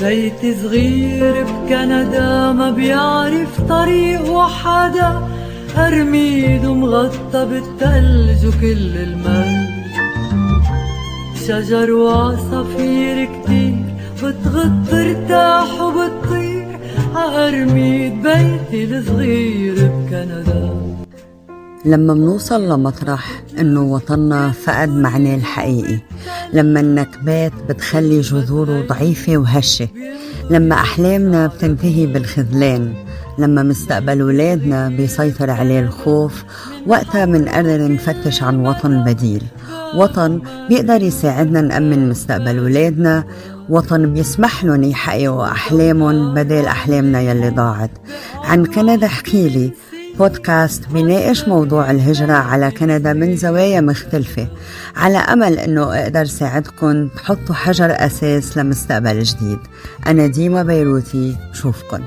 بيت صغير بكندا ما بيعرف طريق وحدا أرميد مغطى بالثلج وكل المال. شجر وعصافير كتير بتغط ارتاح وبتطير. عأرميد بيتي الصغير بكندا لما منوصل لمطرح إنه وطننا فقد معناه الحقيقي. لما النكبات بتخلي جذوره ضعيفة وهشة. لما أحلامنا بتنتهي بالخذلان. لما مستقبل ولادنا بيسيطر عليه الخوف. وقتها منقرر نفتش عن وطن بديل. وطن بيقدر يساعدنا نأمن مستقبل ولادنا. وطن بيسمح لهم يحققوا أحلامهم بدل أحلامنا يلي ضاعت. عن كندا احكيلي بودكاست بيناقش موضوع الهجرة على كندا من زوايا مختلفة على أمل أنه أقدر ساعدكم تحطوا حجر أساس لمستقبل جديد. أنا ديما بيروتي بشوفكن